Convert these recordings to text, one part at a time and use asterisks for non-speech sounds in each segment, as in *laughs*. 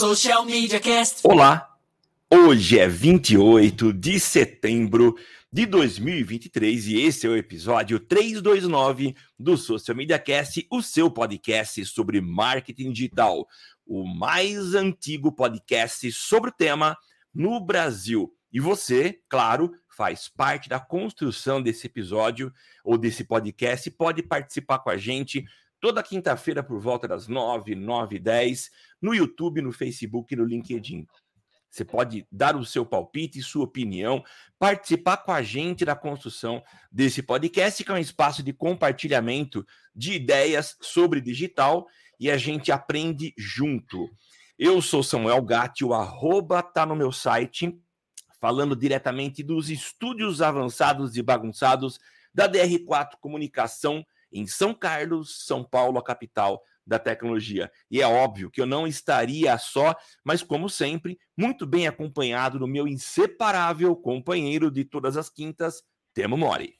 Social Media Cast. Olá, hoje é 28 de setembro de 2023 e esse é o episódio 329 do Social Media Cast, o seu podcast sobre marketing digital, o mais antigo podcast sobre o tema no Brasil. E você, claro, faz parte da construção desse episódio ou desse podcast pode participar com a gente toda quinta-feira por volta das 9, 9 e 10, no YouTube, no Facebook e no LinkedIn. Você pode dar o seu palpite sua opinião, participar com a gente da construção desse podcast, que é um espaço de compartilhamento de ideias sobre digital e a gente aprende junto. Eu sou Samuel Gatti, o arroba tá no meu site, falando diretamente dos estúdios avançados e bagunçados da DR4 Comunicação em São Carlos, São Paulo, a capital da tecnologia. E é óbvio que eu não estaria só, mas como sempre, muito bem acompanhado do meu inseparável companheiro de todas as quintas, Temo Mori.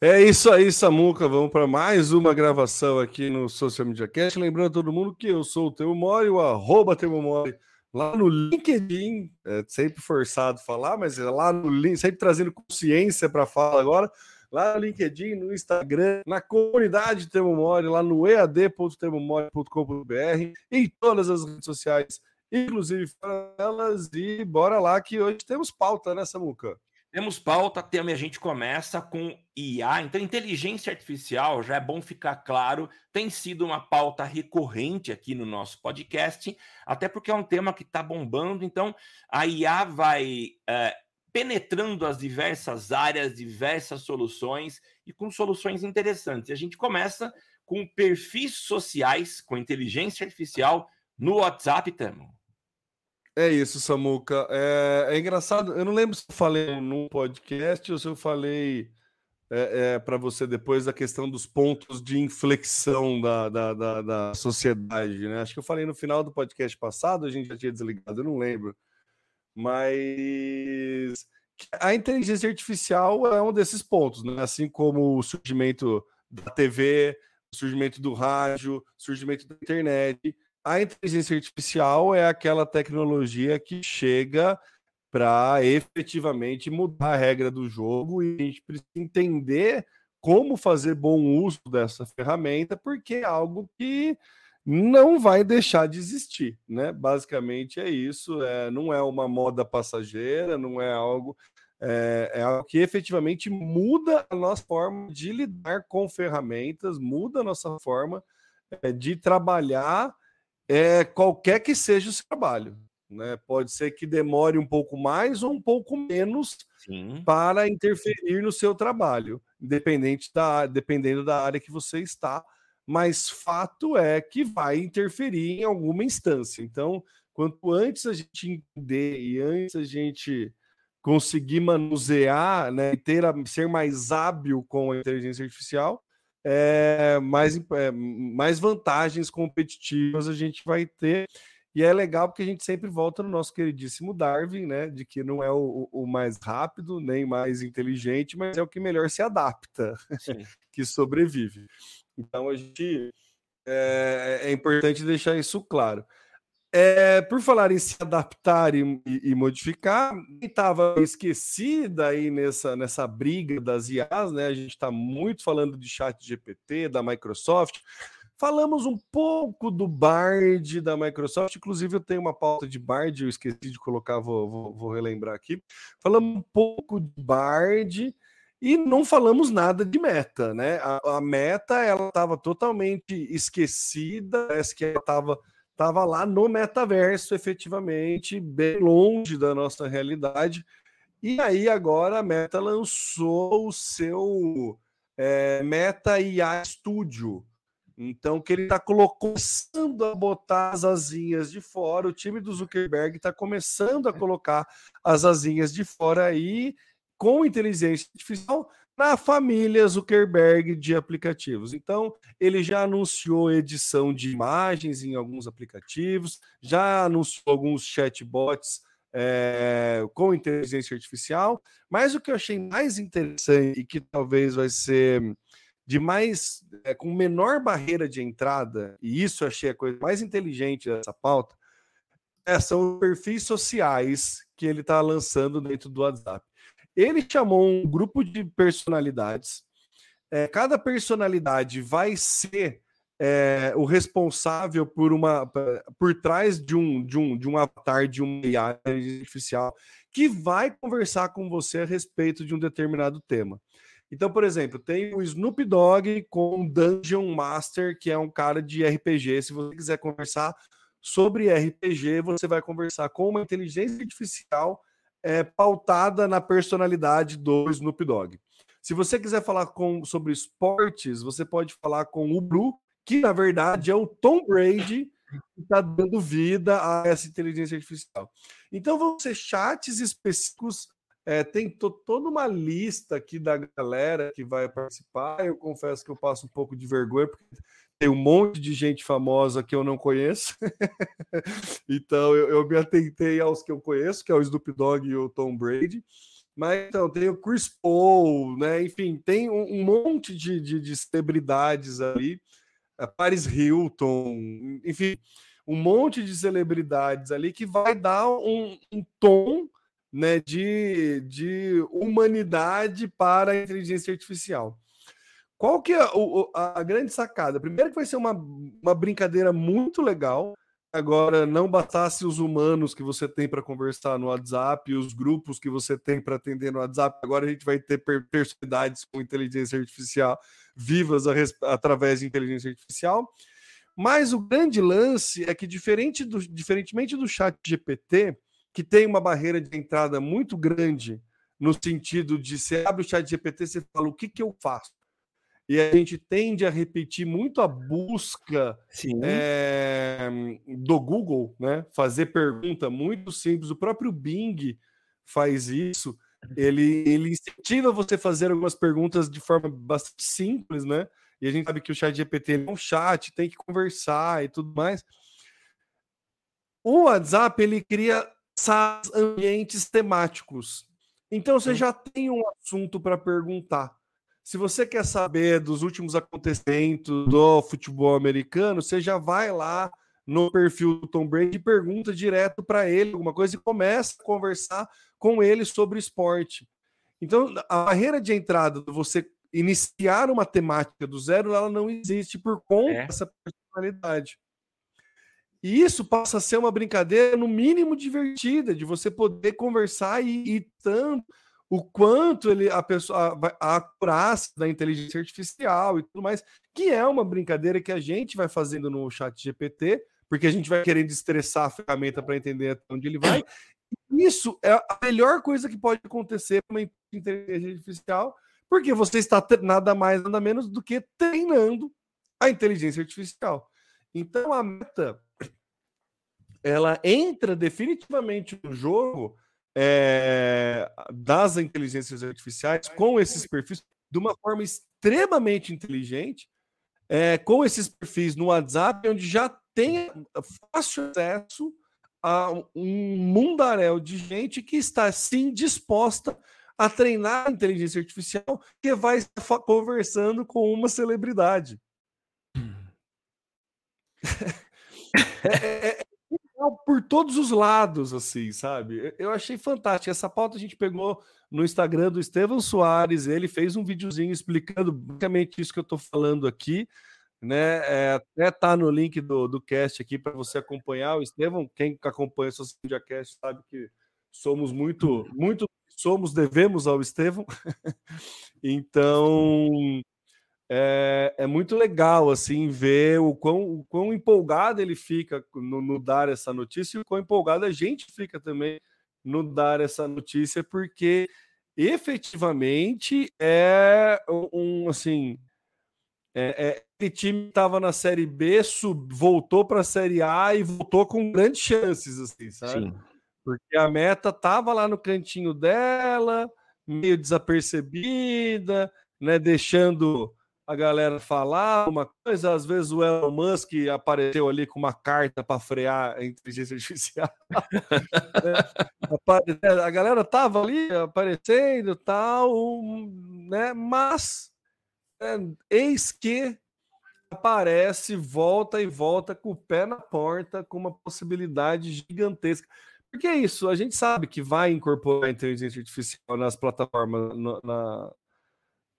É isso aí, Samuca. Vamos para mais uma gravação aqui no Social Media Cast. Lembrando todo mundo que eu sou o Temo Mori, o arroba Temo Mori, lá no LinkedIn. É sempre forçado falar, mas é lá no link, sempre trazendo consciência para falar agora lá no LinkedIn, no Instagram, na comunidade Temomore, lá no ead.temomore.com.br, em todas as redes sociais, inclusive elas. E bora lá que hoje temos pauta, né, Samuca? Temos pauta, tema, a gente começa com IA. Então, inteligência artificial, já é bom ficar claro, tem sido uma pauta recorrente aqui no nosso podcast, até porque é um tema que está bombando. Então, a IA vai é, penetrando as diversas áreas, diversas soluções e com soluções interessantes. A gente começa com perfis sociais com inteligência artificial no WhatsApp, Tamo. É isso, Samuca. É, é, engraçado, eu não lembro se eu falei num podcast ou se eu falei é, é, para você depois da questão dos pontos de inflexão da, da, da, da, sociedade, né? Acho que eu falei no final do podcast passado, a gente já tinha desligado, eu não lembro mas a inteligência artificial é um desses pontos, né? assim como o surgimento da TV, o surgimento do rádio, o surgimento da internet. A inteligência artificial é aquela tecnologia que chega para efetivamente mudar a regra do jogo e a gente precisa entender como fazer bom uso dessa ferramenta, porque é algo que não vai deixar de existir, né? Basicamente é isso. É, não é uma moda passageira, não é algo. É, é, algo que efetivamente muda a nossa forma de lidar com ferramentas, muda a nossa forma é, de trabalhar é, qualquer que seja o trabalho. Né? Pode ser que demore um pouco mais ou um pouco menos Sim. para interferir no seu trabalho, independente da, dependendo da área que você está mas fato é que vai interferir em alguma instância. Então, quanto antes a gente entender e antes a gente conseguir manusear, né, ter a, ser mais hábil com a inteligência artificial, é, mais, é, mais vantagens competitivas a gente vai ter. E é legal porque a gente sempre volta no nosso queridíssimo Darwin, né? De que não é o, o mais rápido, nem mais inteligente, mas é o que melhor se adapta, *laughs* que sobrevive. Então a gente é, é importante deixar isso claro. É, por falar em se adaptar e, e, e modificar, estava esquecida aí nessa, nessa briga das IAs, né? A gente está muito falando de chat GPT, da Microsoft. Falamos um pouco do Bard da Microsoft, inclusive eu tenho uma pauta de Bard, eu esqueci de colocar, vou, vou, vou relembrar aqui. Falamos um pouco de Bard, e não falamos nada de meta, né? A, a meta ela estava totalmente esquecida, parece que ela estava tava lá no metaverso, efetivamente, bem longe da nossa realidade. E aí agora a Meta lançou o seu é, Meta IA Studio. Então, que ele está começando a botar as asinhas de fora, o time do Zuckerberg está começando a colocar as asinhas de fora aí, com inteligência artificial na família Zuckerberg de aplicativos. Então, ele já anunciou edição de imagens em alguns aplicativos, já anunciou alguns chatbots é, com inteligência artificial, mas o que eu achei mais interessante e que talvez vai ser de mais é, com menor barreira de entrada, e isso eu achei a coisa mais inteligente dessa pauta, é, são perfis sociais que ele está lançando dentro do WhatsApp. Ele chamou um grupo de personalidades. É, cada personalidade vai ser é, o responsável por uma por trás de um de um de um avatar de um AI artificial que vai conversar com você a respeito de um determinado tema. Então, por exemplo, tem o Snoop Dogg com o Dungeon Master, que é um cara de RPG. Se você quiser conversar sobre RPG, você vai conversar com uma inteligência artificial é, pautada na personalidade do Snoop Dogg. Se você quiser falar com, sobre esportes, você pode falar com o Blue, que na verdade é o Tom Brady que está dando vida a essa inteligência artificial. Então vão ser chats específicos. É, tem to, toda uma lista aqui da galera que vai participar. Eu confesso que eu passo um pouco de vergonha, porque tem um monte de gente famosa que eu não conheço. *laughs* então eu, eu, me atentei aos que eu conheço, que é o Snoop Dogg e o Tom Brady. Mas então tem o Chris Paul, né? Enfim, tem um, um monte de, de, de celebridades ali Paris Hilton, enfim, um monte de celebridades ali que vai dar um, um tom né, de, de humanidade para a inteligência artificial. Qual que é a, a grande sacada? Primeiro que vai ser uma, uma brincadeira muito legal, agora não bastasse os humanos que você tem para conversar no WhatsApp, os grupos que você tem para atender no WhatsApp, agora a gente vai ter personalidades com inteligência artificial vivas a, através de inteligência artificial. Mas o grande lance é que, diferente do, diferentemente do chat GPT, que tem uma barreira de entrada muito grande, no sentido de você abre o chat GPT, você fala o que, que eu faço? E a gente tende a repetir muito a busca é, do Google, né? Fazer pergunta muito simples. O próprio Bing faz isso. Ele, ele incentiva você a fazer algumas perguntas de forma bastante simples, né? E a gente sabe que o chat GPT é um chat, tem que conversar e tudo mais. O WhatsApp ele cria ambientes temáticos. Então você já tem um assunto para perguntar. Se você quer saber dos últimos acontecimentos do futebol americano, você já vai lá no perfil do Tom Brady e pergunta direto para ele alguma coisa e começa a conversar com ele sobre esporte. Então, a barreira de entrada de você iniciar uma temática do zero, ela não existe por conta é. dessa personalidade. E isso passa a ser uma brincadeira, no mínimo, divertida, de você poder conversar e, e tanto o quanto ele a pessoa a, acurácia da inteligência artificial e tudo mais, que é uma brincadeira que a gente vai fazendo no chat GPT, porque a gente vai querendo estressar a ferramenta para entender até onde ele vai. Isso é a melhor coisa que pode acontecer com uma inteligência artificial, porque você está nada mais nada menos do que treinando a inteligência artificial. Então a meta ela entra definitivamente no jogo é, das inteligências artificiais com esses perfis de uma forma extremamente inteligente, é, com esses perfis no WhatsApp, onde já tem fácil acesso a um mundaréu de gente que está sim disposta a treinar a inteligência artificial que vai conversando com uma celebridade. *laughs* é, é, por todos os lados, assim, sabe? Eu achei fantástico. Essa pauta a gente pegou no Instagram do Estevão Soares, ele fez um videozinho explicando basicamente isso que eu estou falando aqui, né? É, até tá no link do, do cast aqui para você acompanhar. O Estevão, quem acompanha o Social Media Cast sabe que somos muito, muito somos, devemos ao Estevão. *laughs* então, é, é, muito legal assim ver o quão, o quão empolgado ele fica no, no, dar essa notícia e o quão empolgado a gente fica também no dar essa notícia, porque efetivamente é um assim. É, é, time estava na série B, sub, voltou para a série A e voltou com grandes chances, assim, sabe? Sim. Porque a meta estava lá no cantinho dela, meio desapercebida, né? Deixando a galera falar uma coisa, às vezes o Elon Musk apareceu ali com uma carta para frear a inteligência artificial. *laughs* Né, a galera tava ali aparecendo tal, né? Mas é, eis que aparece, volta e volta com o pé na porta, com uma possibilidade gigantesca. Porque é isso, a gente sabe que vai incorporar a inteligência artificial nas plataformas, no, na,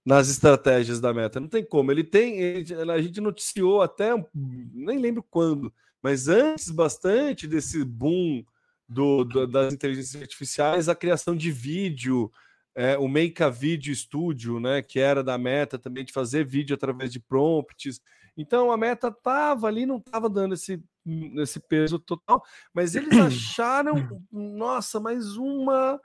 nas estratégias da Meta. Não tem como. Ele tem, ele, a gente noticiou até, nem lembro quando, mas antes bastante desse boom do, do das inteligências artificiais, a criação de vídeo, é, o Make a Video Studio, né, que era da Meta também de fazer vídeo através de prompts. Então a Meta tava ali, não tava dando esse nesse peso total, mas eles *clears throat* acharam, nossa, mais uma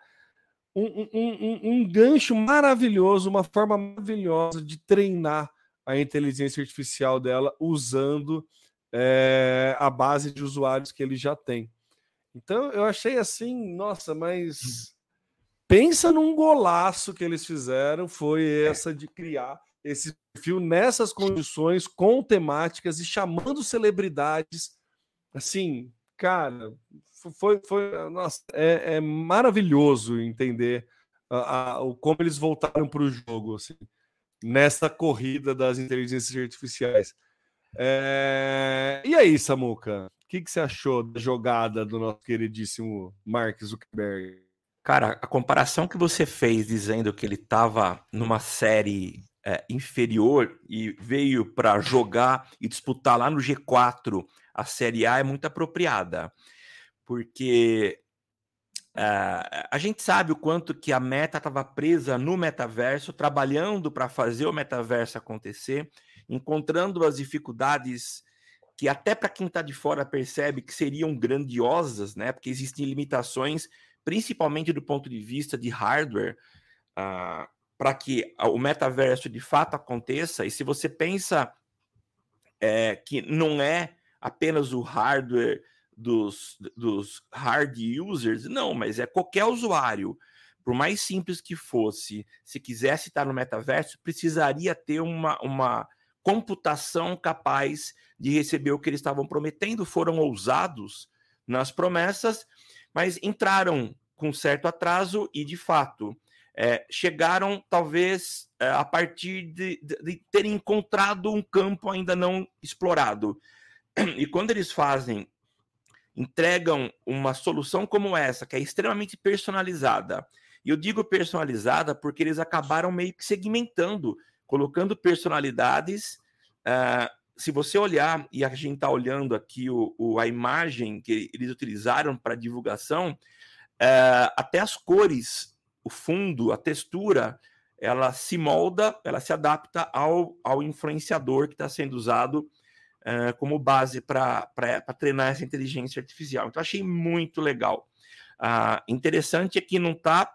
um, um, um, gancho maravilhoso, uma forma maravilhosa de treinar a inteligência artificial dela usando é, a base de usuários que ele já tem. Então eu achei assim, nossa, mas pensa num golaço que eles fizeram, foi essa de criar esse perfil nessas condições, com temáticas e chamando celebridades. Assim, cara, foi, foi nossa, é, é maravilhoso entender a, a, como eles voltaram para o jogo, assim, nessa corrida das inteligências artificiais. É... E aí, Samuca, o que, que você achou da jogada do nosso queridíssimo Mark Zuckerberg? Cara, a comparação que você fez dizendo que ele estava numa série é, inferior e veio para jogar e disputar lá no G4 a Série A é muito apropriada, porque uh, a gente sabe o quanto que a meta estava presa no metaverso, trabalhando para fazer o metaverso acontecer, encontrando as dificuldades que até para quem está de fora percebe que seriam grandiosas, né? Porque existem limitações, principalmente do ponto de vista de hardware, uh, para que o metaverso de fato aconteça. E se você pensa é, que não é apenas o hardware dos, dos hard users, não, mas é qualquer usuário. Por mais simples que fosse, se quisesse estar no metaverso, precisaria ter uma, uma computação capaz de receber o que eles estavam prometendo. Foram ousados nas promessas, mas entraram com certo atraso e, de fato, é, chegaram talvez é, a partir de, de, de terem encontrado um campo ainda não explorado. E quando eles fazem, entregam uma solução como essa, que é extremamente personalizada, e eu digo personalizada porque eles acabaram meio que segmentando, colocando personalidades. Uh, se você olhar, e a gente está olhando aqui o, o, a imagem que eles utilizaram para divulgação, uh, até as cores, o fundo, a textura, ela se molda, ela se adapta ao, ao influenciador que está sendo usado uh, como base para treinar essa inteligência artificial. Então, achei muito legal. Uh, interessante é que não está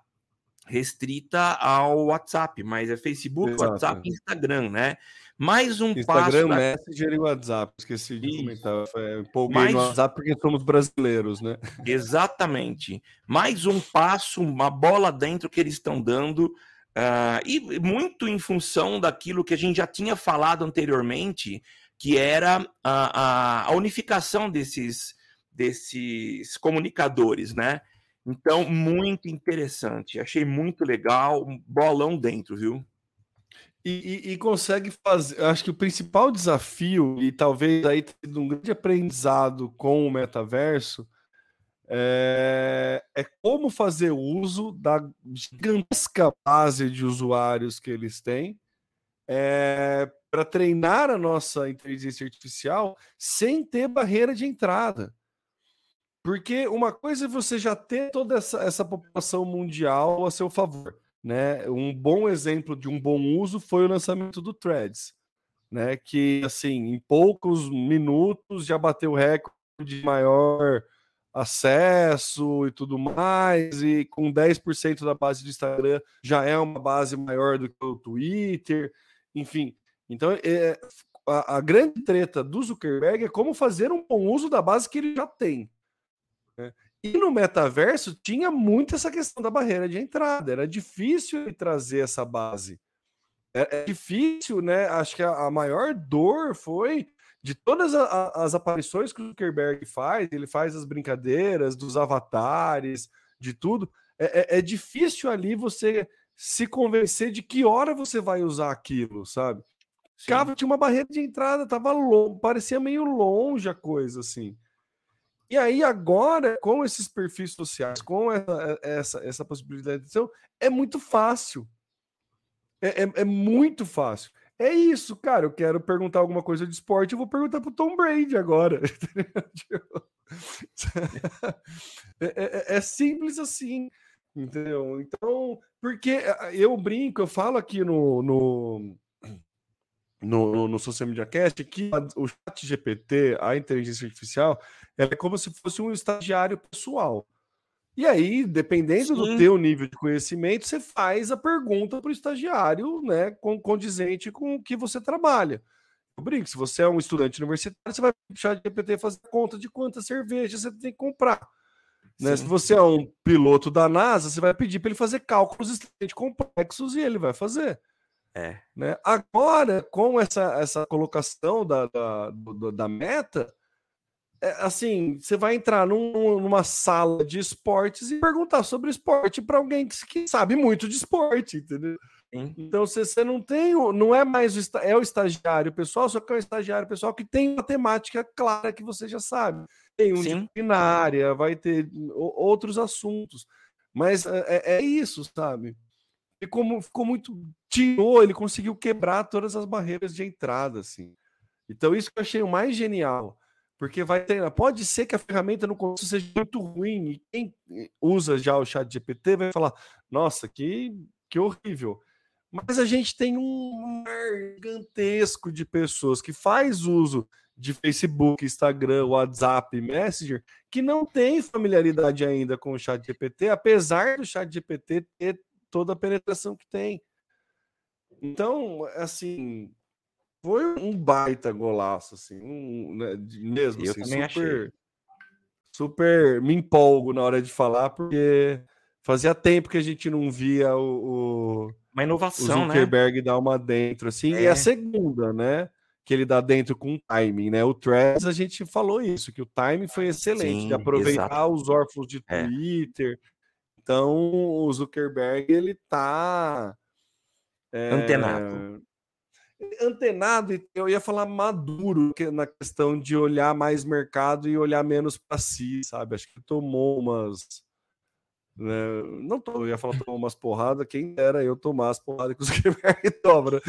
restrita ao WhatsApp, mas é Facebook, Exato. WhatsApp e Instagram, né? Mais um Instagram, passo. Instagram, Messenger e WhatsApp. Esqueci de Isso. comentar. Empolguei Mais... no WhatsApp porque somos brasileiros, né? Exatamente. Mais um passo, uma bola dentro que eles estão dando. Uh, e muito em função daquilo que a gente já tinha falado anteriormente, que era a, a, unificação desses, desses comunicadores, né? Então, muito interessante. Achei muito legal, um bolão dentro, viu? E, e, e, consegue fazer. Acho que o principal desafio, e talvez aí tenha um grande aprendizado com o metaverso, é, é como fazer uso da gigantesca base de usuários que eles têm é, para treinar a nossa inteligência artificial sem ter barreira de entrada. Porque uma coisa é você já ter toda essa, essa população mundial a seu favor. Né? Um bom exemplo de um bom uso foi o lançamento do Threads, né? que assim, em poucos minutos já bateu o recorde de maior acesso e tudo mais, e com 10% da base do Instagram já é uma base maior do que o Twitter, enfim. Então, é, a, a, grande treta do Zuckerberg é como fazer um bom uso da base que ele já tem. Né? E no metaverso tinha muito essa questão da barreira de entrada. Era difícil trazer essa base. É, é difícil, né? Acho que a, a, maior dor foi de todas a, as aparições que o Zuckerberg faz. Ele faz as brincadeiras dos avatares, de tudo. É, é, é difícil ali você se convencer de que hora você vai usar aquilo, sabe? Ficava, tinha uma barreira de entrada, tava longe, parecia meio longe a coisa, assim. E aí, agora, com esses perfis sociais, com essa, essa, essa possibilidade de edição, é muito fácil. É, é, é, muito fácil. É isso, cara. Eu quero perguntar alguma coisa de esporte, eu vou perguntar pro Tom Brady agora. *laughs* *laughs* é, é, é, simples assim, entendeu? Então, porque eh, eu brinco, eu falo aqui no, no, no, no Social Media Cast que o chat GPT, a inteligência artificial, é como se fosse um estagiário pessoal. E aí, dependendo Sim. do teu nível de conhecimento, você faz a pergunta para o estagiário, né, condizente com o que você trabalha. Eu brinco, se você é um estudante universitário, você vai puxar de GPT fazer conta de quantas cervejas você tem que comprar. Né? Se você é um piloto da NASA, você vai pedir para ele fazer cálculos extremamente complexos e ele vai fazer. É. Né? Agora, com essa, essa colocação da, da, da meta, é, assim, você vai entrar num, numa sala de esportes e perguntar sobre esporte para alguém que, que, sabe muito de esporte, entendeu? Sim. Então você, você não tem, não é mais o, é o estagiário pessoal, só que é o estagiário pessoal que tem uma temática clara que você já sabe. Tem um Sim. disciplinária, vai ter outros assuntos, mas é, é, é isso, sabe? E como ficou muito tirou, ele conseguiu quebrar todas as barreiras de entrada, assim. Então isso que eu achei o mais genial porque vai ter. Pode ser que a ferramenta no começo seja muito ruim, e quem usa já o chat GPT vai falar: nossa, que, que horrível. Mas a gente tem um mar gigantesco de pessoas que faz uso de Facebook, Instagram, WhatsApp, Messenger, que não tem familiaridade ainda com o chat GPT, apesar do chat GPT ter toda a penetração que tem. Então, assim, foi um baita golaço, assim, um, né, mesmo, eu assim, também super, achei. super me empolgo na hora de falar, porque fazia tempo que a gente não via o, o uma inovação, o né? Zuckerberg né? dar uma dentro, assim, é. e a segunda, né? Que ele dá dentro com timing, né? O Threads, a gente falou isso, que o timing foi excelente, Sim, de aproveitar exato. os órfãos de é. Twitter. É. Então, o Zuckerberg, ele tá... É, Antenado antenado, eu ia falar maduro na questão de olhar mais mercado e olhar menos para si, sabe? Acho que tomou umas. Né? Não tô, eu ia falar tomou umas porradas, quem era eu tomar as porradas que o Zuckerberg toma. Né?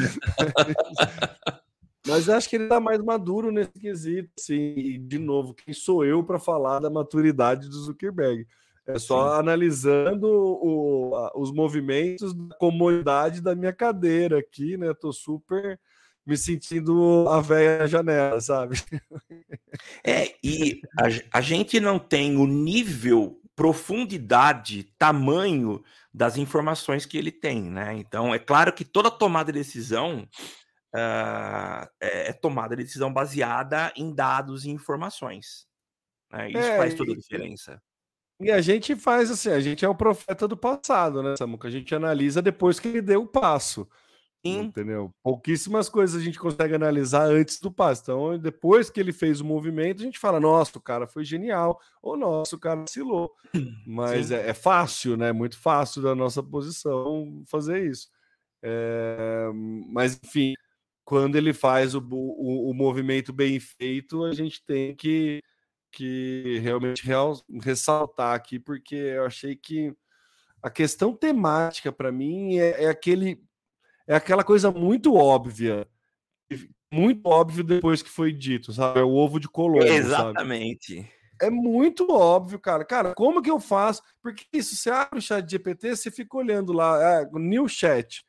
Mas acho que ele tá mais maduro nesse quesito, sim. E, de novo, quem sou eu para falar da maturidade do Zuckerberg? É só Sim. analisando o, a, os movimentos da comodidade da minha cadeira aqui, né? Tô super me sentindo a velha janela, sabe? É, e a, a gente não tem o nível, profundidade, tamanho das informações que ele tem, né? Então, é claro que toda tomada de decisão uh, é, tomada de decisão baseada em dados e informações. Né? Isso é, faz toda a diferença. E a gente faz assim, a gente é o profeta do passado, né, Samuca? A gente analisa depois que ele deu o passo. Sim. Entendeu? Pouquíssimas coisas a gente consegue analisar antes do passo. Então, depois que ele fez o movimento, a gente fala: nossa, o cara foi genial, ou nossa, o cara vacilou. *clears throat* Mas é, é, fácil, né? Muito fácil da nossa posição fazer isso. É... Mas, enfim, quando ele faz o, o, o movimento bem feito, a gente tem que que realmente real, ressaltar aqui, porque eu achei que a questão temática para mim é, é, aquele é aquela coisa muito óbvia, muito óbvio depois que foi dito, sabe? É o ovo de Colombo, Exatamente. Sabe? É muito óbvio, cara. Cara, como que eu faço? Porque isso, você abre o chat GPT, você fica olhando lá, é, new chat.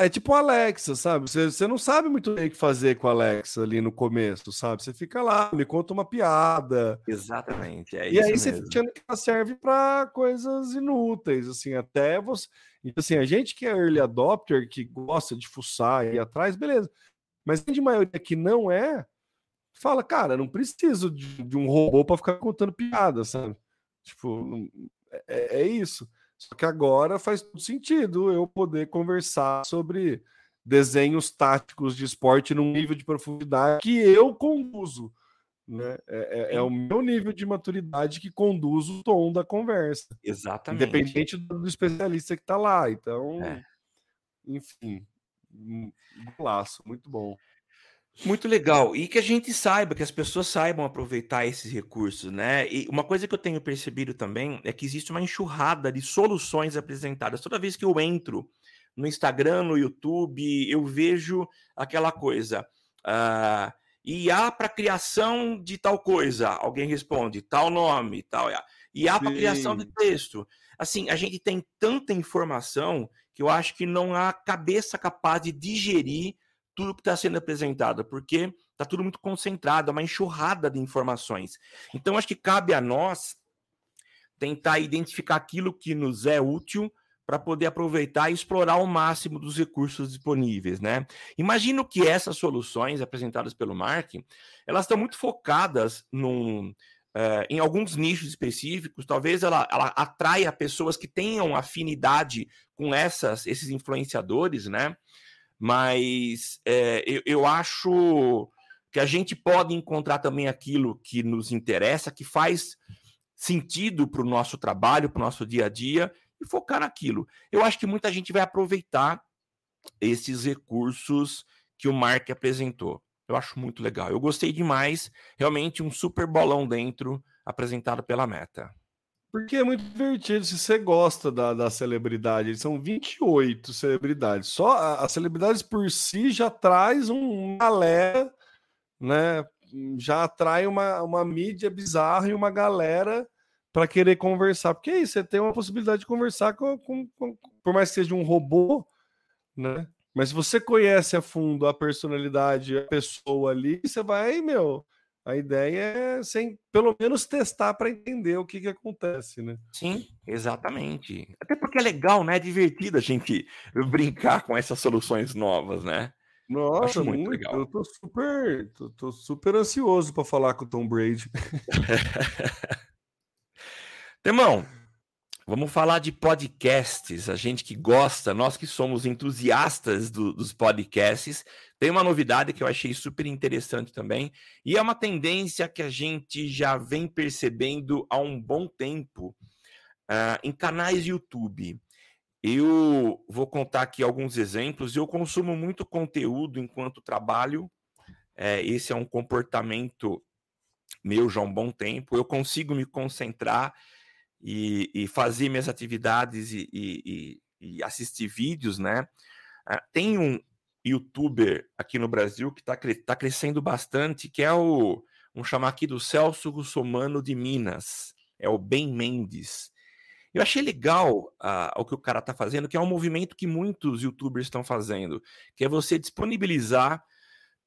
É tipo Alexa, sabe? Você, você não sabe muito bem o que fazer com Alexa ali no começo, sabe? Você fica lá, me conta uma piada. Exatamente. É e aí mesmo. você fica que ela serve para coisas inúteis, assim, até você. Então, assim, a gente que é early adopter, que gosta de fuçar e ir atrás, beleza. Mas de maioria que não é, fala, cara, não preciso de, de um robô para ficar contando piada, sabe? Tipo, é, é isso. Só que agora faz todo sentido eu poder conversar sobre desenhos táticos de esporte num nível de profundidade que eu conduzo. Né? É, é, é, o meu nível de maturidade que conduz o tom da conversa. Exatamente. Independente do, especialista que está lá. Então, é. enfim. Laço, muito bom. Muito legal. E que a gente saiba, que as pessoas saibam aproveitar esses recursos, né? E uma coisa que eu tenho percebido também é que existe uma enxurrada de soluções apresentadas. Toda vez que eu entro no Instagram, no YouTube, eu vejo aquela coisa. Uh, IA para criação de tal coisa. Alguém responde, tal nome, tal. IA para criação de texto. Assim, a gente tem tanta informação que eu acho que não há cabeça capaz de digerir tudo que está sendo apresentado, porque está tudo muito concentrado, é uma enxurrada de informações. Então, acho que cabe a nós tentar identificar aquilo que nos é útil para poder aproveitar e explorar o máximo dos recursos disponíveis, né? Imagino que essas soluções apresentadas pelo Mark, elas estão muito focadas num, uh, em alguns nichos específicos, talvez ela, ela atraia pessoas que tenham afinidade com essas, esses influenciadores, né? mas é, eu, eu acho que a gente pode encontrar também aquilo que nos interessa, que faz sentido para o nosso trabalho, para o nosso dia a dia, e focar naquilo. Eu acho que muita gente vai aproveitar esses recursos que o Mark apresentou. Eu acho muito legal. Eu gostei demais. Realmente um super bolão dentro apresentado pela Meta. Porque é muito divertido se você gosta da, da celebridade. São 28 celebridades. Só as celebridades por si já traz um galera, né? Já atrai uma, uma mídia bizarra e uma galera para querer conversar. Porque aí você tem uma possibilidade de conversar com, com, com, por mais que seja um robô, né? Mas se você conhece a fundo a personalidade, a pessoa ali, você vai, meu, a ideia é sem pelo menos testar para entender o que, que acontece, né? Sim, exatamente. Até porque é legal, né? É divertido a gente brincar com essas soluções novas, né? Nossa, muito, muito, legal. Eu tô super, tô, tô super ansioso para falar com o Tom Brady. *laughs* Temão, Vamos falar de podcasts. A gente que gosta, nós que somos entusiastas do, dos podcasts, tem uma novidade que eu achei super interessante também, e é uma tendência que a gente já vem percebendo há um bom tempo uh, em canais YouTube. Eu vou contar aqui alguns exemplos. Eu consumo muito conteúdo enquanto trabalho. É, esse é um comportamento meu já há um bom tempo. Eu consigo me concentrar e, e fazer minhas atividades e, e, e, assistir vídeos, né? Ah, tem um youtuber aqui no Brasil que está tá crescendo bastante, que é o, vamos chamar aqui do Celso Russomano de Minas, é o Ben Mendes. Eu achei legal uh, o que o cara está fazendo, que é um movimento que muitos youtubers estão fazendo, que é você disponibilizar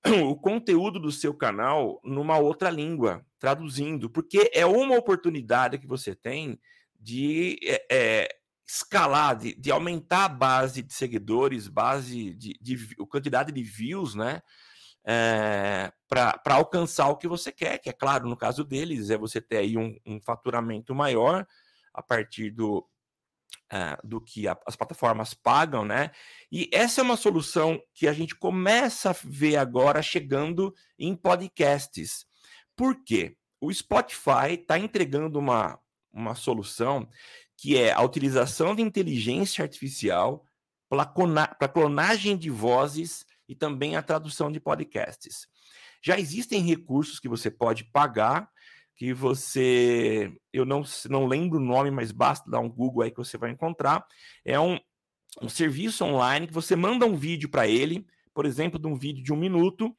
*clears throat* o conteúdo do seu canal numa outra língua, traduzindo, porque é uma oportunidade que você tem de é, escalar, de, de, aumentar a base de seguidores, base de, de, de quantidade de views, né? É, para alcançar o que você quer, que é claro, no caso deles, é você ter aí um, um faturamento maior a partir do, uh, do que a, as plataformas pagam, né? E essa é uma solução que a gente começa a ver agora chegando em podcasts. Por quê? O Spotify está entregando uma, uma solução que é a utilização de inteligência artificial para clonagem de vozes e também a tradução de podcasts. Já existem recursos que você pode pagar que você, eu não, não lembro o nome, mas basta dar um Google aí que você vai encontrar. É um, um serviço online que você manda um vídeo para ele, por exemplo, de um vídeo de um minuto,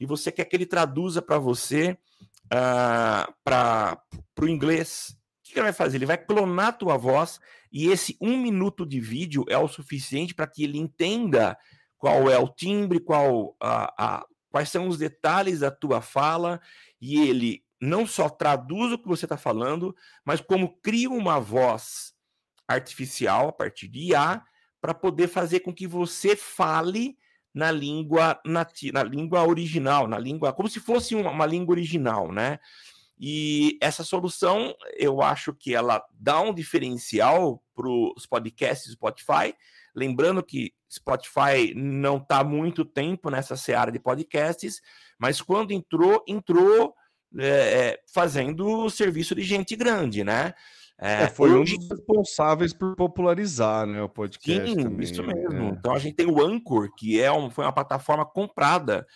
e você quer que ele traduza para você uh, para o inglês. O que, que ele vai fazer? Ele vai clonar a tua voz e esse um minuto de vídeo é o suficiente para que ele entenda qual é o timbre, qual a, a, quais são os detalhes da tua fala e ele não só traduz o que você está falando, mas como cria uma voz artificial a partir de IA para poder fazer com que você fale na língua nati na língua original, na língua como se fosse uma, uma língua original, né? E essa solução, eu acho que ela dá um diferencial para os podcasts Spotify. Lembrando que Spotify não está muito tempo nessa seara de podcasts, mas quando entrou, entrou é, é, fazendo serviço de gente grande, né? É, é, foi um dos responsáveis por popularizar né, o podcast. Sim, também. isso mesmo. É. Então a gente tem o Anchor, que é um, foi uma plataforma comprada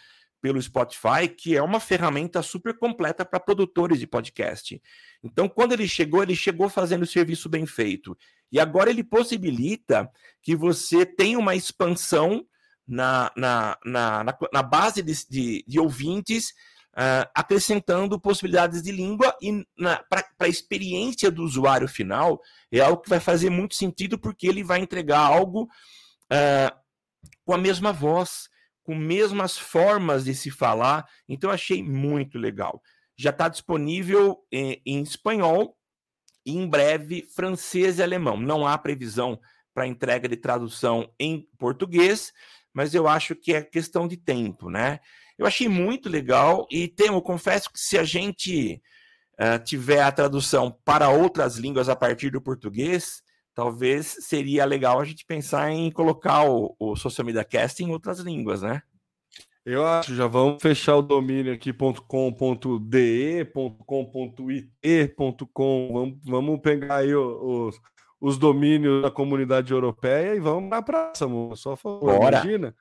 pelo Spotify, que é uma ferramenta super completa para produtores de podcast. Então, quando ele chegou, ele chegou fazendo o serviço bem feito. E agora ele possibilita que você tenha uma expansão na, na, na, na, na base de, de, de ouvintes, uh, acrescentando possibilidades de língua e para a experiência do usuário final, é algo que vai fazer muito sentido, porque ele vai entregar algo uh, com a mesma voz com mesmas formas de se falar. Então, achei muito legal. Já está disponível em, em, espanhol e em breve francês e alemão. Não há previsão para entrega de tradução em português, mas eu acho que é questão de tempo, né? Eu achei muito legal e temo, confesso que se a gente uh, tiver a tradução para outras línguas a partir do português, talvez seria legal a gente pensar em colocar o, o Social Media Cast em outras línguas, né? Eu acho, já vamos fechar o domínio aqui .com.de, .com.it.com, vamos, vamos pegar aí os, os domínios da comunidade europeia e vamos na praça, amor. Só favor, Bora. imagina.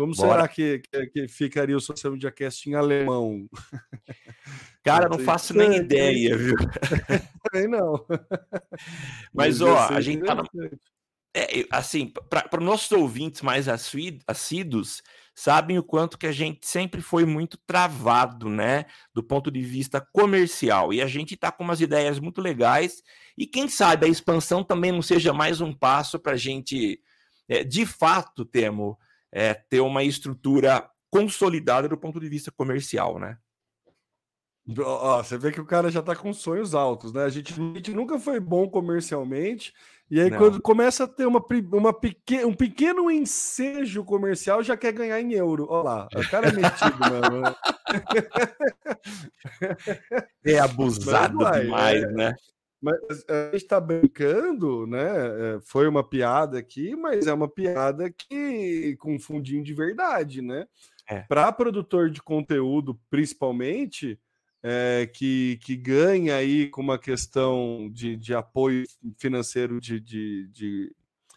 Como Bora. será que, que, que, ficaria o Social Media Cast em alemão? *laughs* Cara, não faço nem ideia, viu? *laughs* Nem não. *laughs* Mas, ó, a gente tá. É, assim, para nossos ouvintes mais assíduos, sabem o quanto que a gente sempre foi muito travado, né, do ponto de vista comercial. E a gente está com umas ideias muito legais. E quem sabe a expansão também não seja mais um passo para a gente, é, de fato, Temo, é, ter uma estrutura consolidada do ponto de vista comercial, né? Ó, você vê que o cara já tá com sonhos altos, né? A gente, a gente nunca foi bom comercialmente, e aí Não. quando começa a ter uma, uma pequeno, um pequeno ensejo comercial, já quer ganhar em euro. Olha lá, o cara é *laughs* metido mesmo, né? É abusado demais, é, né? Mas a gente tá brincando, né? É, foi uma piada aqui, mas é uma piada que com fundinho de verdade, né? É. Para produtor de conteúdo, principalmente, é, que, que ganha aí com uma questão de, de apoio financeiro de, de, de,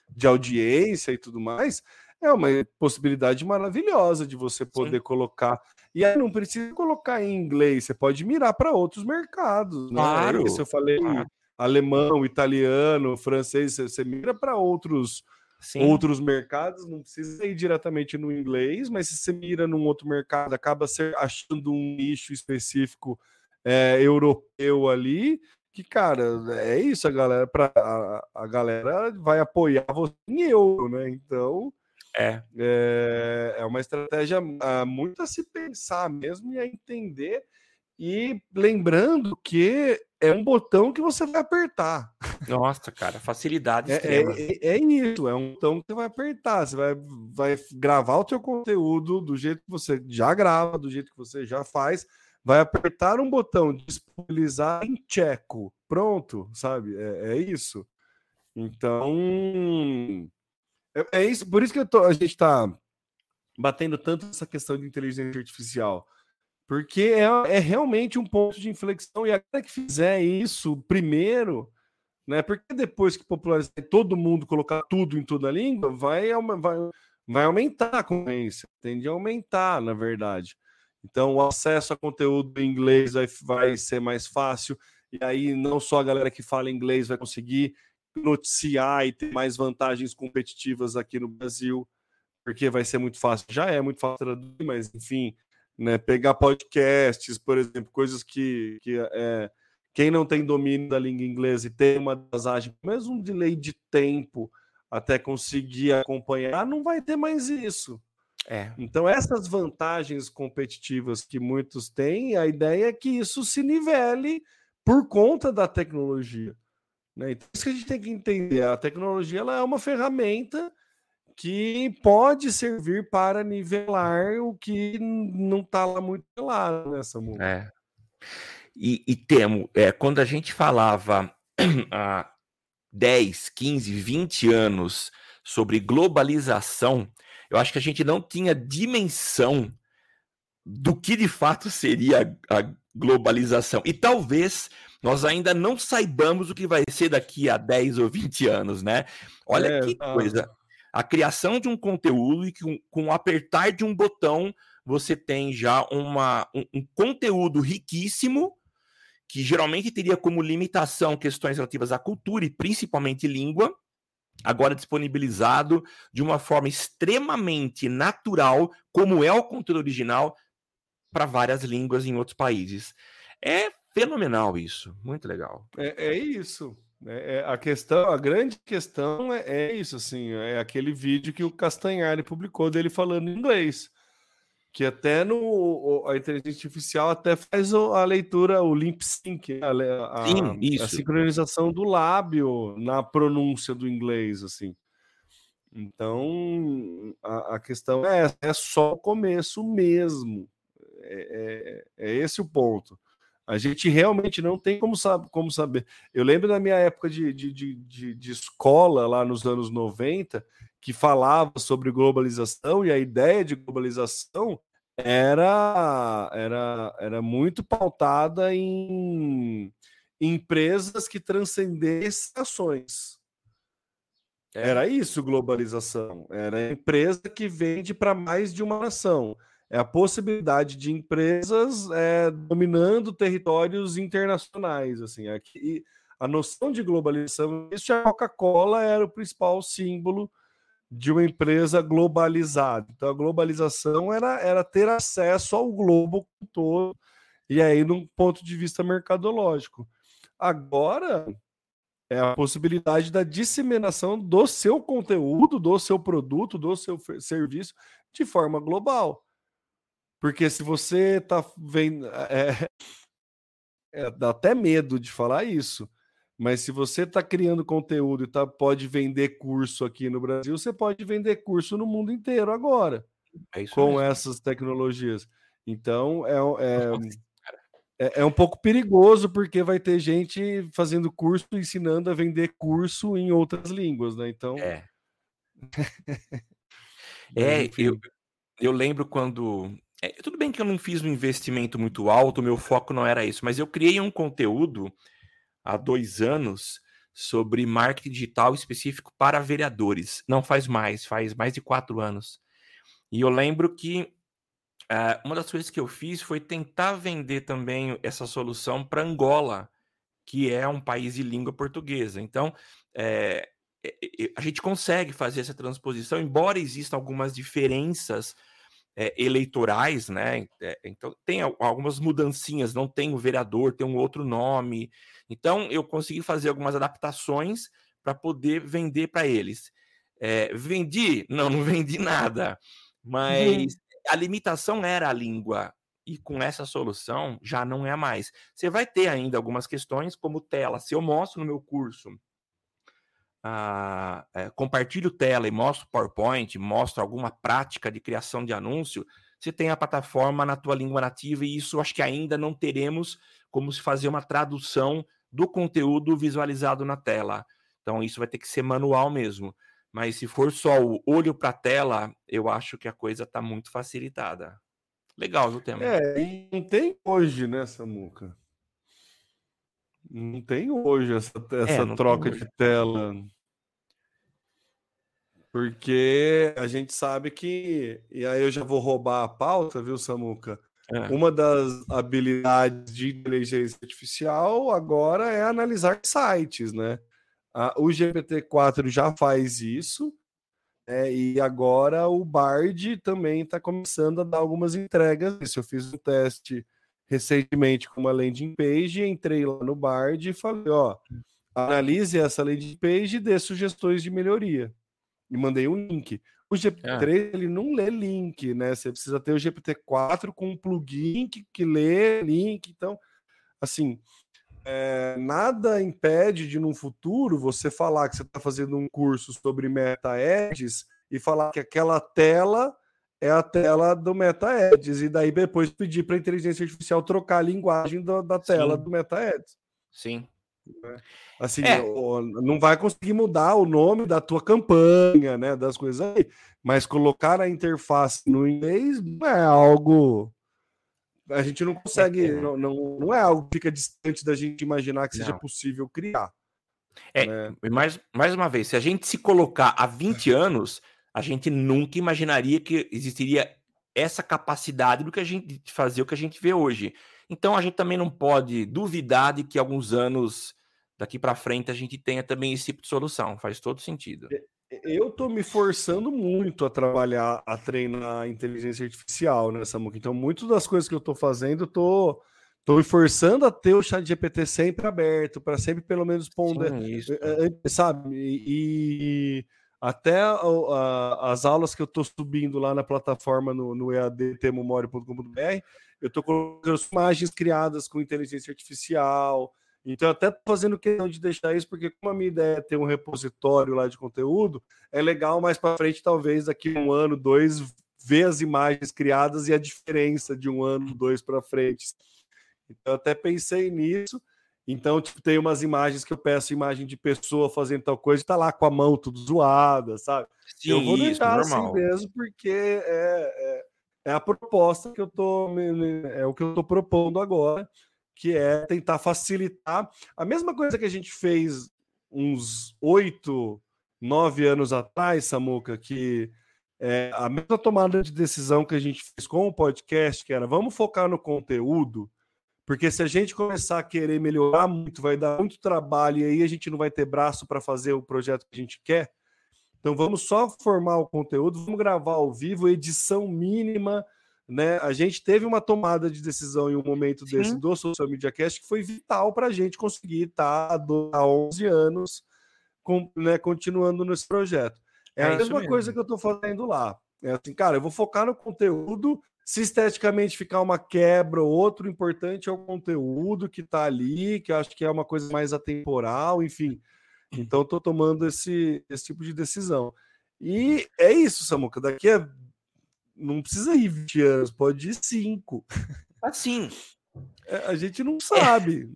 de audiência e tudo mais, é uma possibilidade maravilhosa de você poder Sim. colocar. E aí não precisa colocar em inglês, você pode mirar para outros mercados. Né? Claro. Se eu falei claro. alemão, italiano, francês, você mira para outros Sim. outros mercados, não precisa ir diretamente no inglês, mas se você mira num outro mercado, acaba ser, achando um nicho específico é, europeu ali, que, cara, é isso, a galera, pra, a, a galera vai apoiar você em euro, né? Então, é, é, é uma estratégia ah, muito a se pensar mesmo e a entender. E lembrando que é um botão que você vai apertar. Nossa, cara, facilidade é, extrema. É, é, é, isso, é um botão que você vai apertar. Você vai, vai gravar o seu conteúdo do jeito que você já grava, do jeito que você já faz. Vai apertar um botão disponibilizar em tcheco. Pronto, sabe? É, é isso. Então. É, é, isso, por isso que tô, a gente está batendo tanto essa questão de inteligência artificial porque é, é realmente um ponto de inflexão. E a que fizer isso primeiro, né? Porque depois que popularizar todo mundo colocar tudo em toda a língua, vai, vai, vai aumentar a concorrência, tende a aumentar, na verdade. Então, o acesso a conteúdo em inglês vai, vai ser mais fácil, e aí não só a galera que fala inglês vai conseguir noticiar e ter mais vantagens competitivas aqui no Brasil, porque vai ser muito fácil. Já é muito fácil traduzir, mas enfim, né? Pegar podcasts, por exemplo, coisas que, que é, quem não tem domínio da língua inglesa e tem uma desagem, mesmo um delay de tempo até conseguir acompanhar, não vai ter mais isso. É. Então, essas vantagens competitivas que muitos têm, a ideia é que isso se nivele por conta da tecnologia. Né? Então, isso que a gente tem que entender. A tecnologia ela é uma ferramenta que pode servir para nivelar o que não está lá muito claro nessa né, música. É. E, e temo, é, quando a gente falava *clears throat* há 10, 15, 20 anos sobre globalização, eu acho que a gente não tinha dimensão do que de fato seria a globalização. E talvez nós ainda não saibamos o que vai ser daqui a 10 ou 20 anos, né? Olha é, que coisa. A criação de um conteúdo e com, com o apertar de um botão você tem já uma, um, um conteúdo riquíssimo que geralmente teria como limitação questões relativas à cultura e principalmente língua, agora disponibilizado de uma forma extremamente natural, como é o conteúdo original, para várias línguas em outros países. É fenomenal isso, muito legal. É, é isso. É, é, a questão, a grande questão é, é, isso, assim, é aquele vídeo que o Castanhari publicou dele falando inglês que até no a inteligência artificial até faz a leitura, o lip sync, né, a, a, Sim, a, sincronização do lábio na pronúncia do inglês, assim. Então a, a questão é é só o começo mesmo. É, é, é, esse o ponto. A gente realmente não tem como, sabe, como saber. Eu lembro da minha época de, de, de, de, escola, lá nos anos 90, que falava sobre globalização e a ideia de globalização era era, era muito pautada em empresas que transcendessem ações. É. Era isso, globalização. Era a empresa que vende para mais de uma nação. É a possibilidade de empresas é, dominando territórios internacionais. Assim, aqui, a noção de globalização, isso a Coca-Cola era o principal símbolo de uma empresa globalizada. Então, a globalização era, era ter acesso ao globo todo, e aí, num ponto de vista mercadológico. Agora, é a possibilidade da disseminação do seu conteúdo, do seu produto, do seu serviço de forma global. Porque se você está vendo. É, é, dá até medo de falar isso. Mas se você está criando conteúdo e tá, pode vender curso aqui no Brasil, você pode vender curso no mundo inteiro agora. É com mesmo. essas tecnologias. Então é, é, é, é, um pouco perigoso, porque vai ter gente fazendo curso, ensinando a vender curso em outras línguas, né? Então. É. *laughs* é, eu, eu lembro quando. É, tudo bem que eu não fiz um investimento muito alto, meu foco não era isso, mas eu criei um conteúdo há dois anos sobre marketing digital específico para vereadores. Não faz mais, faz mais de quatro anos. E eu lembro que uh, uma das coisas que eu fiz foi tentar vender também essa solução para Angola, que é um país de língua portuguesa. Então, é, a gente consegue fazer essa transposição, embora existam algumas diferenças é, eleitorais, né? É, então tem algumas mudancinhas, não tem o vereador, tem um outro nome. Então eu consegui fazer algumas adaptações para poder vender para eles. É, vendi? Não, não *laughs* vendi nada. Mas uhum. a limitação era a língua. E com essa solução já não é mais. Você vai ter ainda algumas questões, como tela. Se eu mostro no meu curso ah, é, compartilho tela e mostro PowerPoint, mostro alguma prática de criação de anúncio, você tem a plataforma na tua língua nativa e isso acho que ainda não teremos como se fazer uma tradução do conteúdo visualizado na tela. Então isso vai ter que ser manual mesmo. Mas se for só o olho para a tela, eu acho que a coisa está muito facilitada. Legal, viu, tema? É, não tem hoje, né, Samuca? Não tem hoje essa, essa é, troca de tela. Porque a gente sabe que. E aí eu já vou roubar a pauta, viu, Samuca? É. Uma das habilidades de inteligência artificial agora é analisar sites, né? o GPT-4 já faz isso, é, e agora o Bard também está começando a dar algumas entregas. Eu fiz um teste recentemente com uma landing page, entrei lá no Bard e falei, ó, analise essa landing page e dê sugestões de melhoria. E mandei um link. O GPT-3, é. ele não lê link, né? Você precisa ter o GPT-4 com um plugin que, que lê link. Então, assim, é, nada impede de, no futuro, você falar que você está fazendo um curso sobre meta-ads e falar que aquela tela é a tela do MetaEds, e daí depois pedir para a inteligência artificial trocar a linguagem do, da tela Sim. do MetaEds. Sim. Né? Assim, é. não vai conseguir mudar o nome da tua campanha, né? Das coisas aí, mas colocar a interface no inglês não é algo a gente não consegue, é, é. Não, não, não é algo que fica distante da gente imaginar que não. seja possível criar. É, né? mais, mais uma vez, se a gente se colocar há 20 anos, a gente nunca imaginaria que existiria essa capacidade do que a gente de fazer o que a gente vê hoje. Então a gente também não pode duvidar de que alguns anos daqui para frente a gente tenha também esse tipo de solução. Faz todo sentido. Eu tô me forçando muito a trabalhar, a treinar inteligência artificial nessa né, Então, muitas das coisas que eu tô fazendo, eu tô, tô me forçando a ter o chat GPT sempre aberto, para sempre pelo menos responder, Sim, eh, eh, sabe? E, até a, a, as aulas que eu estou subindo lá na plataforma no, no eadtemomori.com.br, eu estou colocando imagens criadas com inteligência artificial. Então, até fazendo questão de deixar isso, porque como a minha ideia é ter um repositório lá de conteúdo, é legal mais para frente, talvez daqui um ano, dois, ver as imagens criadas e a diferença de um ano, dois para frente. Então, eu até pensei nisso. Então, tipo, tem umas imagens que eu peço imagem de pessoa fazendo tal coisa e tá lá com a mão tudo zoada, sabe? Sim, eu vou deixar isso, assim mesmo, porque é, é, é, a proposta que eu tô. É o que eu tô propondo agora, que é tentar facilitar. A mesma coisa que a gente fez uns oito, nove anos atrás, Samuca, que é a mesma tomada de decisão que a gente fez com o podcast, que era vamos focar no conteúdo porque se a gente começar a querer melhorar muito, vai dar muito trabalho e aí a gente não vai ter braço para fazer o projeto que a gente quer. Então vamos só formar o conteúdo, vamos gravar ao vivo, edição mínima, né? A gente teve uma tomada de decisão em um momento Sim. desse do Social Media Cast que foi vital para a gente conseguir estar tá há 11 anos com, né, continuando nesse projeto. É, é a mesma coisa que eu estou fazendo lá. É assim, cara, eu vou focar no conteúdo se esteticamente ficar uma quebra, outro importante é o conteúdo que está ali, que eu acho que é uma coisa mais atemporal, enfim. Então, estou tomando esse, esse tipo de decisão. E é isso, Samuca. Daqui a. Não precisa ir 20 anos, pode ir 5. Assim. É, a gente não sabe.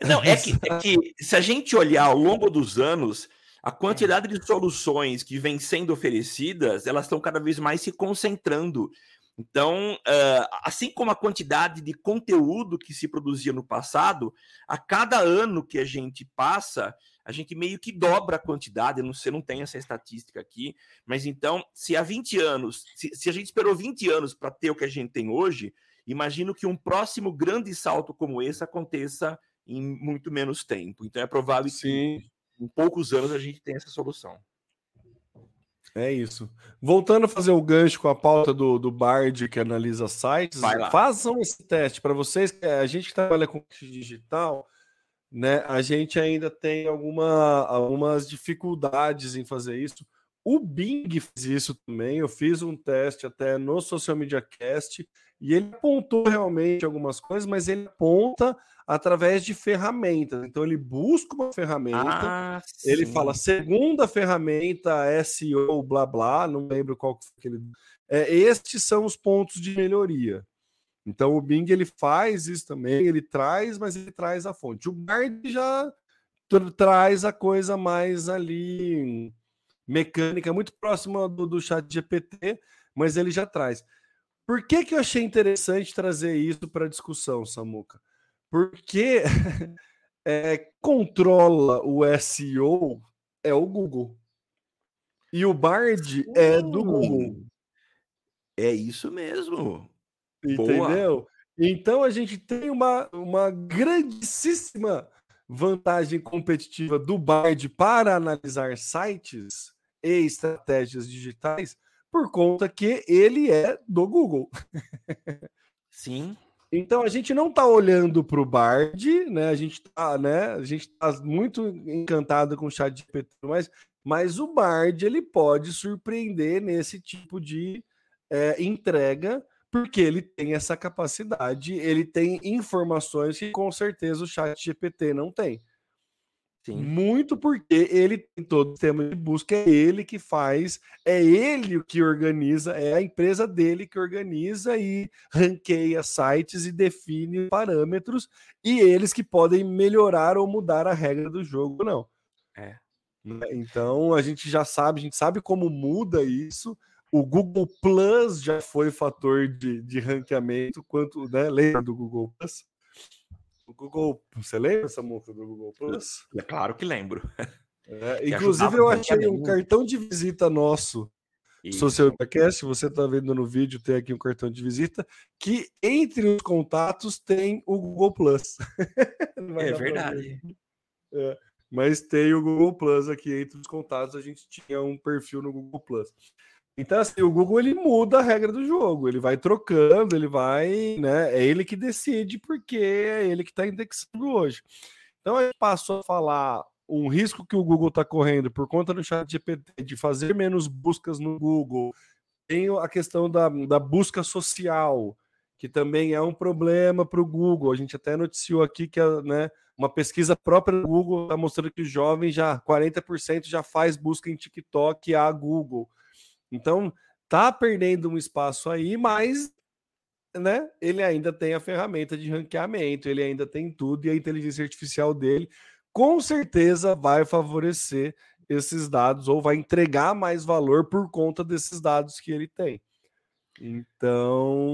É... Não, é que, é que se a gente olhar ao longo dos anos, a quantidade de soluções que vêm sendo oferecidas, elas estão cada vez mais se concentrando então, uh, assim como a quantidade de conteúdo que se produzia no passado, a cada ano que a gente passa, a gente meio que dobra a quantidade. Não, você não tem essa estatística aqui, mas então, se há 20 anos, se, se a gente esperou 20 anos para ter o que a gente tem hoje, imagino que um próximo grande salto como esse aconteça em muito menos tempo. Então, é provável Sim. que em poucos anos a gente tenha essa solução. É isso. Voltando a fazer o gancho com a pauta do, do Bard que analisa sites, façam esse teste para vocês. A gente que trabalha com digital, né? A gente ainda tem alguma, algumas dificuldades em fazer isso. O Bing fez isso também. Eu fiz um teste até no Social Media Cast e ele apontou realmente algumas coisas, mas ele aponta através de ferramentas. Então ele busca uma ferramenta, ah, ele fala segunda ferramenta SEO blá blá, não lembro qual que ele. É, estes são os pontos de melhoria. Então o Bing ele faz isso também, ele traz, mas ele traz a fonte. O Bard já traz a coisa mais ali mecânica, muito próxima do, do chat GPT, mas ele já traz. Por que, que eu achei interessante trazer isso para discussão, Samuca? Porque *laughs* é, controla o SEO é o Google. E o Bard uh, é do Google. É isso mesmo. Entendeu? Boa. Então a gente tem uma, uma grandíssima vantagem competitiva do Bard para analisar sites e estratégias digitais por conta que ele é do Google. Sim. Então a gente não está olhando para o Bard, né? A gente está, né? A gente tá muito encantado com o chat de GPT, mas, mas o Bard ele pode surpreender nesse tipo de é, entrega, porque ele tem essa capacidade, ele tem informações que com certeza o chat GPT não tem. Sim. Muito porque ele tem todo o sistema de busca, é ele que faz, é ele o que organiza, é a empresa dele que organiza e ranqueia sites e define parâmetros, e eles que podem melhorar ou mudar a regra do jogo, não. É. Né, então a gente já sabe, a gente sabe como muda isso, O Google Plus já foi fator de, de ranqueamento, quanto, né? Lembra do Google Plus? O Google, você lembra essa multa do Google Plus? É claro que lembro. É, *laughs* inclusive, eu achei um cartão de visita nosso Social Podcast, você está vendo no vídeo, tem aqui um cartão de visita, que entre os contatos tem o Google Plus. *laughs* é verdade. É, mas tem o Google Plus aqui entre os contatos, a gente tinha um perfil no Google Plus. Então, assim, o Google ele muda a regra do jogo, ele vai trocando, ele vai, né? É ele que decide, porque é ele que está indexando hoje. Então, a gente passou a falar um risco que o Google está correndo por conta do chat GPT de fazer menos buscas no Google. Tem a questão da, da busca social, que também é um problema para o Google. A gente até noticiou aqui que né, uma pesquisa própria do Google está mostrando que os jovens já, 40% já faz busca em TikTok a Google. Então, tá perdendo um espaço aí, mas né, ele ainda tem a ferramenta de ranqueamento, ele ainda tem tudo, e a inteligência artificial dele com certeza vai favorecer esses dados ou vai entregar mais valor por conta desses dados que ele tem. Então,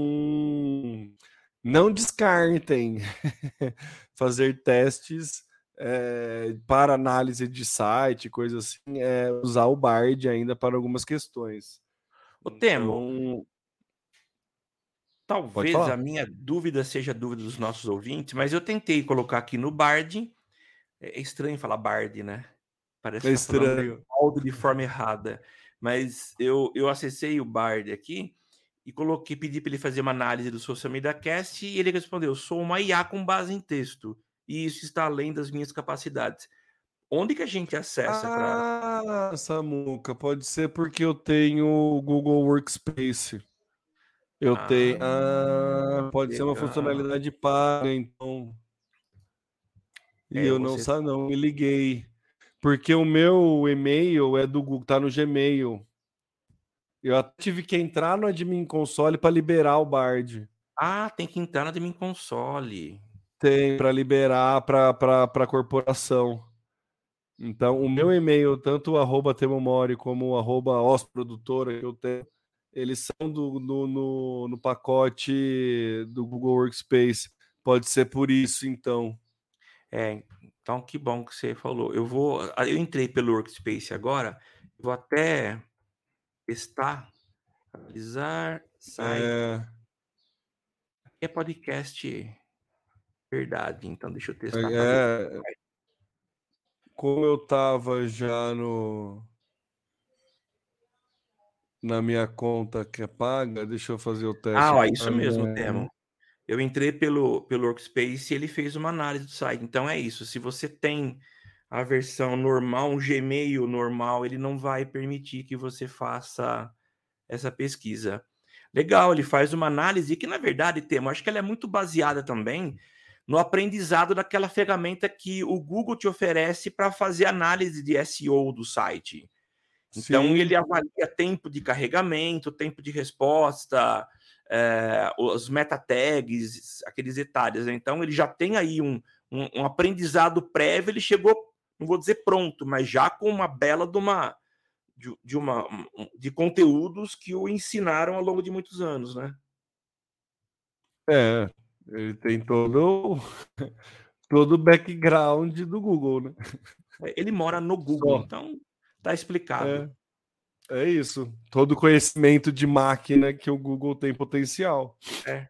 não descartem *laughs* fazer testes é, para análise de site, coisa assim, é, usar o Bard ainda para algumas questões. O Temo, então, talvez a minha dúvida seja a dúvida dos nossos ouvintes, mas eu tentei colocar aqui no Bard é, é estranho falar Bard, né? Parece é tá estranho. Tá de forma errada. Mas eu, eu acessei o Bard aqui e coloquei, pedi para ele fazer uma análise do Social Media Cast e ele respondeu: sou uma IA com base em texto e isso está além das minhas capacidades. Onde que a gente acessa? Ah, pra... Samuca, pode ser porque eu tenho o Google Workspace. Eu ah, tenho. Ah, pode legal. ser uma funcionalidade paga, então. E é, eu não, você... não me liguei. Porque o meu e-mail é do Google, tá no Gmail. Eu tive que entrar no Admin Console para liberar o Bard. Ah, tem que entrar no Admin Console. Tem, para liberar para a corporação. Então, o meu e-mail, tanto o arroba Temomori como o arroba Osprodutora que eu tenho, eles são do, no, no, no pacote do Google Workspace. Pode ser por isso, então. É, então que bom que você falou. Eu vou, ah, eu entrei pelo Workspace agora, vou até testar, analisar, sai. É... é podcast verdade, então deixa eu testar. É... Como eu tava já no na minha conta que é paga, deixa eu fazer o teste. Ah, ó, isso mesmo, Temo. Eu entrei pelo, pelo Workspace e ele fez uma análise do site. Então é isso. Se você tem a versão normal, um Gmail normal, ele não vai permitir que você faça essa pesquisa. Legal, ele faz uma análise que, na verdade, Temo, acho que ela é muito baseada também no aprendizado daquela ferramenta que o Google te oferece para fazer análise de SEO do site. Então, Sim. ele avalia tempo de carregamento, tempo de resposta, é, os meta tags, aqueles detalhes. Né? Então, ele já tem aí um, um, um, aprendizado prévio, ele chegou, não vou dizer pronto, mas já com uma bela de uma de, de uma de conteúdos que o ensinaram ao longo de muitos anos, né? É, ele tem todo *laughs* todo o background do Google, né? É, ele mora no Google, Só. então tá explicado. É. É isso. Todo conhecimento de máquina que o Google tem potencial. É.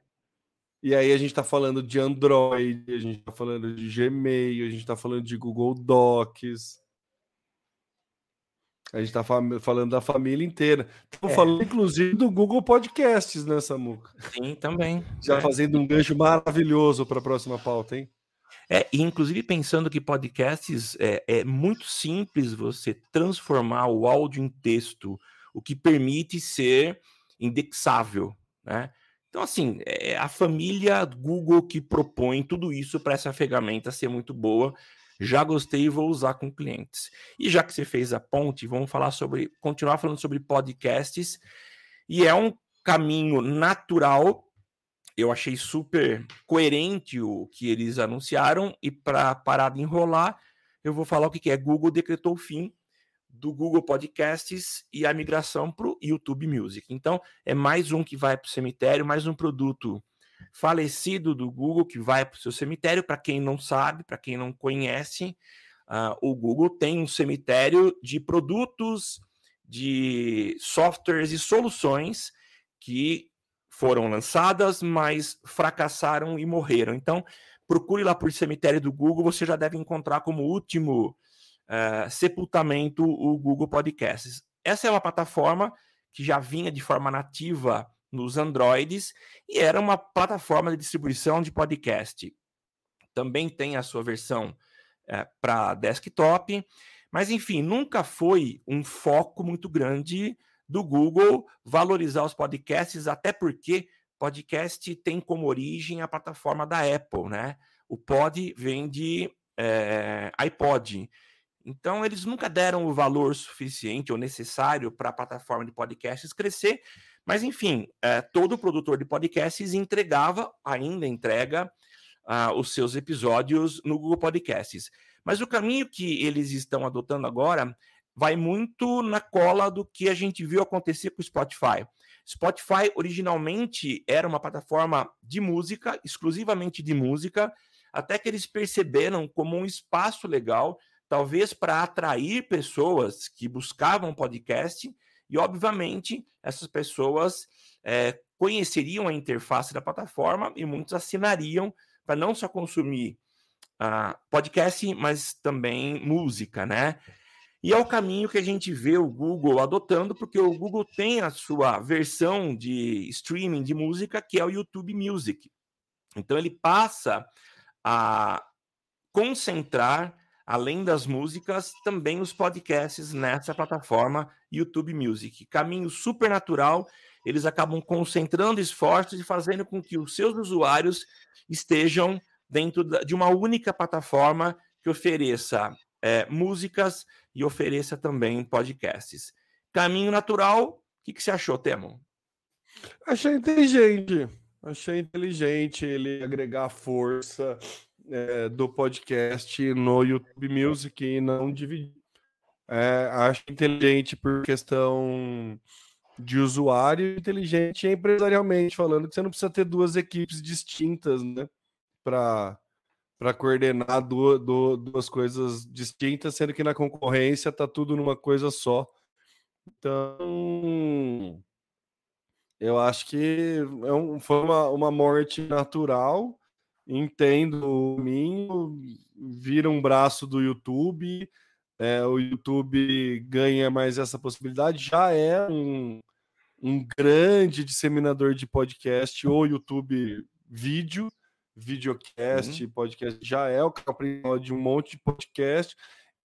E aí a gente está falando de Android, a gente está falando de Gmail, a gente está falando de Google Docs. A gente está falando da família inteira. Estamos é. falando, inclusive, do Google Podcasts, né, Samuca? Sim, também. Já é. fazendo um gancho maravilhoso para a próxima pauta, hein? É, e inclusive pensando que podcasts é, é muito simples você transformar o áudio em texto, o que permite ser indexável, né? Então, assim, é a família Google que propõe tudo isso para essa ferramenta ser muito boa. Já gostei e vou usar com clientes. E já que você fez a ponte, vamos falar sobre, continuar falando sobre podcasts. E é um caminho natural eu achei super coerente o que eles anunciaram e para parar de enrolar, eu vou falar o que, que é. Google decretou o fim do Google Podcasts e a migração para o YouTube Music. Então, é mais um que vai para o cemitério, mais um produto falecido do Google que vai para o seu cemitério. Para quem não sabe, para quem não conhece, uh, o Google tem um cemitério de produtos, de softwares e soluções que foram lançadas, mas fracassaram e morreram. Então, procure lá por cemitério do Google, você já deve encontrar como último uh, sepultamento o Google Podcasts. Essa é uma plataforma que já vinha de forma nativa nos Androids e era uma plataforma de distribuição de podcast. Também tem a sua versão eh, para desktop, mas enfim, nunca foi um foco muito grande do Google valorizar os podcasts, até porque podcast tem como origem a plataforma da Apple, né? O pod vem de é, iPod. Então, eles nunca deram o valor suficiente ou necessário para a plataforma de podcasts crescer, mas enfim, é, todo produtor de podcasts entregava, ainda entrega, uh, os seus episódios no Google Podcasts. Mas o caminho que eles estão adotando agora vai muito na cola do que a gente viu acontecer com o Spotify. Spotify originalmente era uma plataforma de música, exclusivamente de música, até que eles perceberam como um espaço legal, talvez para atrair pessoas que buscavam podcast, e obviamente essas pessoas é, conheceriam a interface da plataforma e muitos assinariam para não só consumir podcast, mas também música, né? E é o caminho que a gente vê o Google adotando, porque o Google tem a sua versão de streaming de música, que é o YouTube Music. Então ele passa a concentrar, além das músicas, também os podcasts nessa plataforma YouTube Music. Caminho super natural, eles acabam concentrando esforços e fazendo com que os seus usuários estejam dentro de uma única plataforma que ofereça é, músicas e ofereça também podcasts. Caminho natural, o que, que você achou, Temo? Achei inteligente. Achei inteligente ele agregar força é, do podcast no YouTube Music e não dividir. É, acho inteligente por questão de usuário, inteligente empresarialmente falando que você não precisa ter duas equipes distintas, né, para para coordenar do, do, duas coisas distintas, sendo que na concorrência tá tudo numa coisa só. Então, eu acho que é um, foi uma, uma morte natural. Entendo o Minho, vira um braço do YouTube, é, o YouTube ganha mais essa possibilidade. Já é um, um grande disseminador de podcast, ou YouTube vídeo videocast, uhum. podcast, já é o canal principal de um monte de podcast.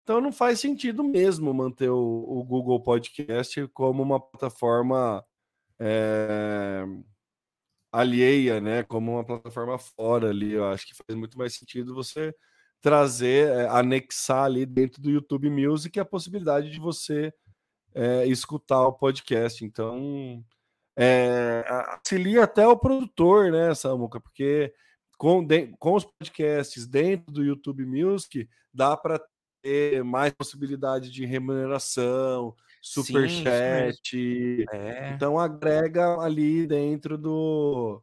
Então não faz sentido mesmo manter o, o Google Podcast como uma plataforma é, alheia, né? Como uma plataforma fora ali. Eu acho que faz muito mais sentido você trazer, é, anexar ali dentro do YouTube Music a possibilidade de você é, escutar o podcast. Então, é, auxilia até o produtor, né, Samuca? Porque com, de, com os podcasts dentro do YouTube Music, dá para ter mais possibilidade de remuneração, super Sim, chat. É. Então agrega ali dentro do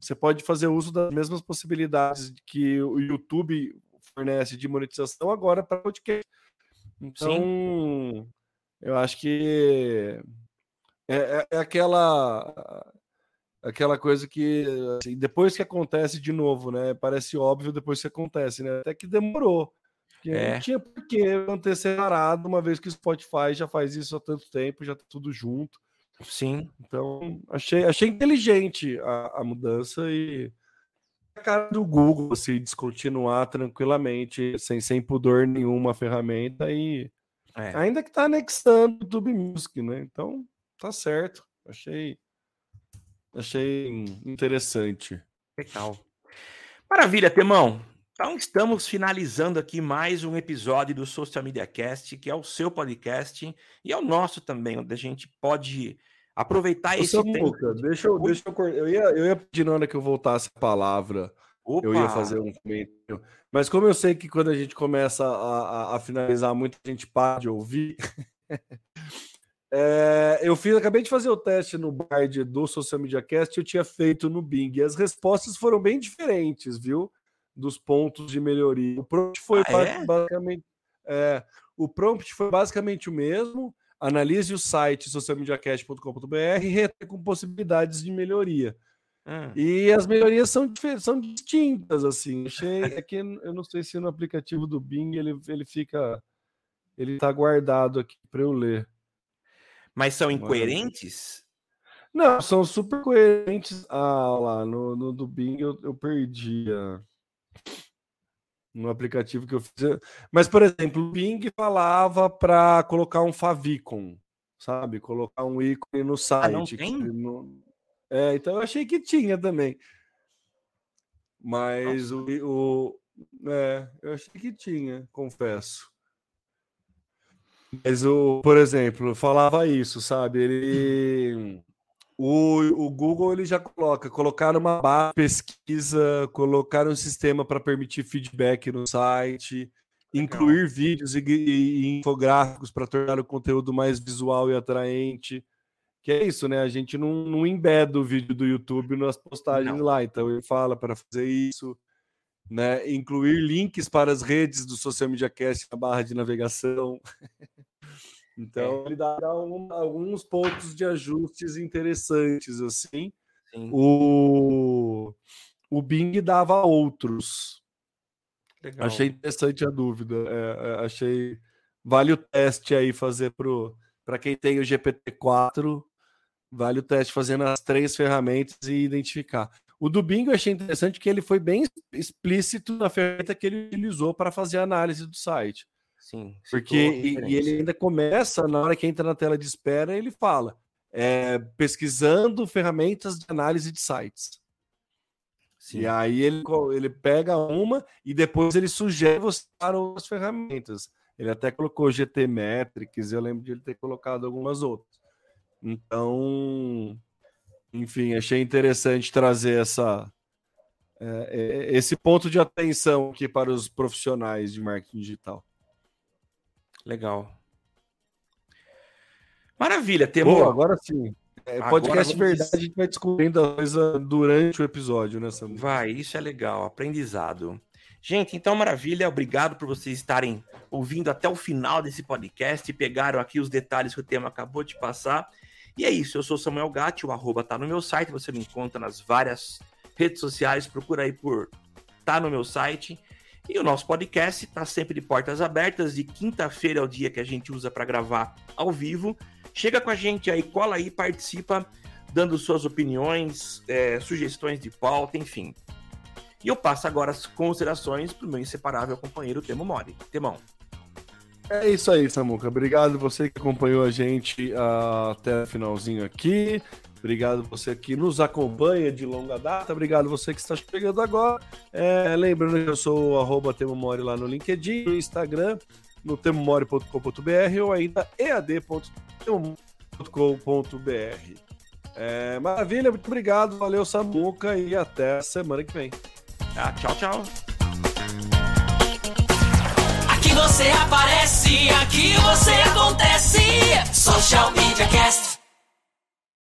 você pode fazer uso das mesmas possibilidades que o YouTube fornece de monetização agora para podcast. Então, Sim. eu acho que é, é, é aquela aquela coisa que assim, depois que acontece de novo, né? Parece óbvio depois que acontece, né? Até que demorou. Porque é. não tinha por que manter separado, uma vez que o Spotify já faz isso há tanto tempo, já tá tudo junto. Sim. Então, achei, achei inteligente a, a mudança e a cara do Google, assim, descontinuar tranquilamente, sem, sem pudor nenhuma a ferramenta e é. ainda que tá anexando o YouTube Music, né? Então, tá certo. Achei Achei interessante. Legal. Maravilha, Temão. Então estamos finalizando aqui mais um episódio do Social Media Cast, que é o seu podcast e é o nosso também, onde a gente pode aproveitar esse tempo. Deixa eu, deixa eu, eu ia, eu ia pedir na hora que eu voltasse a palavra Opa. eu ia fazer um comentário. Mas como eu sei que quando a gente começa a, a, a finalizar, muita gente para de ouvir. *laughs* é, eu fiz, acabei de fazer o teste no Bard do Social Media Cast, eu tinha feito no Bing. E as respostas foram bem diferentes, viu? Dos pontos de melhoria. O prompt foi ah, é? basicamente. É, o prompt foi basicamente o mesmo. Analise o site socialmediacast.com.br com possibilidades de melhoria. Hum. E as melhorias são, são distintas, assim. Achei, é que eu não sei se no aplicativo do Bing ele, ele fica. Ele tá guardado aqui para eu ler. Mas são incoerentes? Não, são super coerentes. Ah, lá, no, no do Bing eu, eu perdi a... no aplicativo que eu fiz. Mas, por exemplo, o Bing falava para colocar um favicon, sabe? Colocar um ícone no site. Ah, não tem? No... É, então eu achei que tinha também. Mas o, o. É, eu achei que tinha, confesso. Mas o, por exemplo, falava isso, sabe? Ele. O, o Google ele já coloca, colocar uma barra pesquisa, colocar um sistema para permitir feedback no site, Legal. incluir vídeos e, e, e infográficos para tornar o conteúdo mais visual e atraente. Que é isso, né? A gente não, não embeda o vídeo do YouTube nas postagens não. lá. Então ele fala para fazer isso, né? Incluir links para as redes do Social Media Cast na barra de navegação. *laughs* então é. ele dá um, alguns pontos de ajustes interessantes, assim. Sim. O, o Bing dava outros. Legal. Achei interessante a dúvida. É, é achei. Vale o teste aí fazer para quem tem o GPT-4 Vale o teste fazendo as três ferramentas e identificar. O do Bing eu achei interessante que ele foi bem explícito na ferramenta que ele utilizou para fazer a análise do site. Sim. Porque e, e, ele ainda começa, na hora que entra na tela de espera, ele fala é, pesquisando ferramentas de análise de sites. Sim. E aí ele, ele pega uma e depois ele sugere você para outras ferramentas. Ele até colocou GT Metrics, eu lembro de ele ter colocado algumas outras. Então, enfim, achei interessante trazer essa, é, é, esse ponto de atenção aqui para os profissionais de marketing digital. Legal. Maravilha, temos. agora sim. É, podcast agora verdade, a gente vai descobrindo a coisa durante o episódio, né, Samu? Vai, isso é legal, aprendizado. Gente, então maravilha, obrigado por vocês estarem ouvindo até o final desse podcast, pegaram aqui os detalhes que o tema acabou de passar. E é isso, eu sou Samuel Gatti, o arroba tá no meu site, você me encontra nas várias redes sociais, procura aí por tá no meu site. E o nosso podcast está sempre de portas abertas, de quinta-feira é o dia que a gente usa para gravar ao vivo. Chega com a gente aí, cola aí, participa, dando suas opiniões, é, sugestões de pauta, enfim. E eu passo agora as considerações para o meu inseparável companheiro Temo Mori. Temão. É isso aí, Samuca. Obrigado você que acompanhou a gente uh, até o finalzinho aqui. Obrigado você que nos acompanha de longa data. Obrigado você que está chegando agora. É, lembrando que eu sou o arroba Temomori lá no LinkedIn, no Instagram, no temomori.com.br ou ainda ead.temomori.com.br. É, maravilha, muito obrigado. Valeu, Samuca, e até semana que vem. Ah, tchau, tchau você aparece, aqui você acontece. Social Media Cast.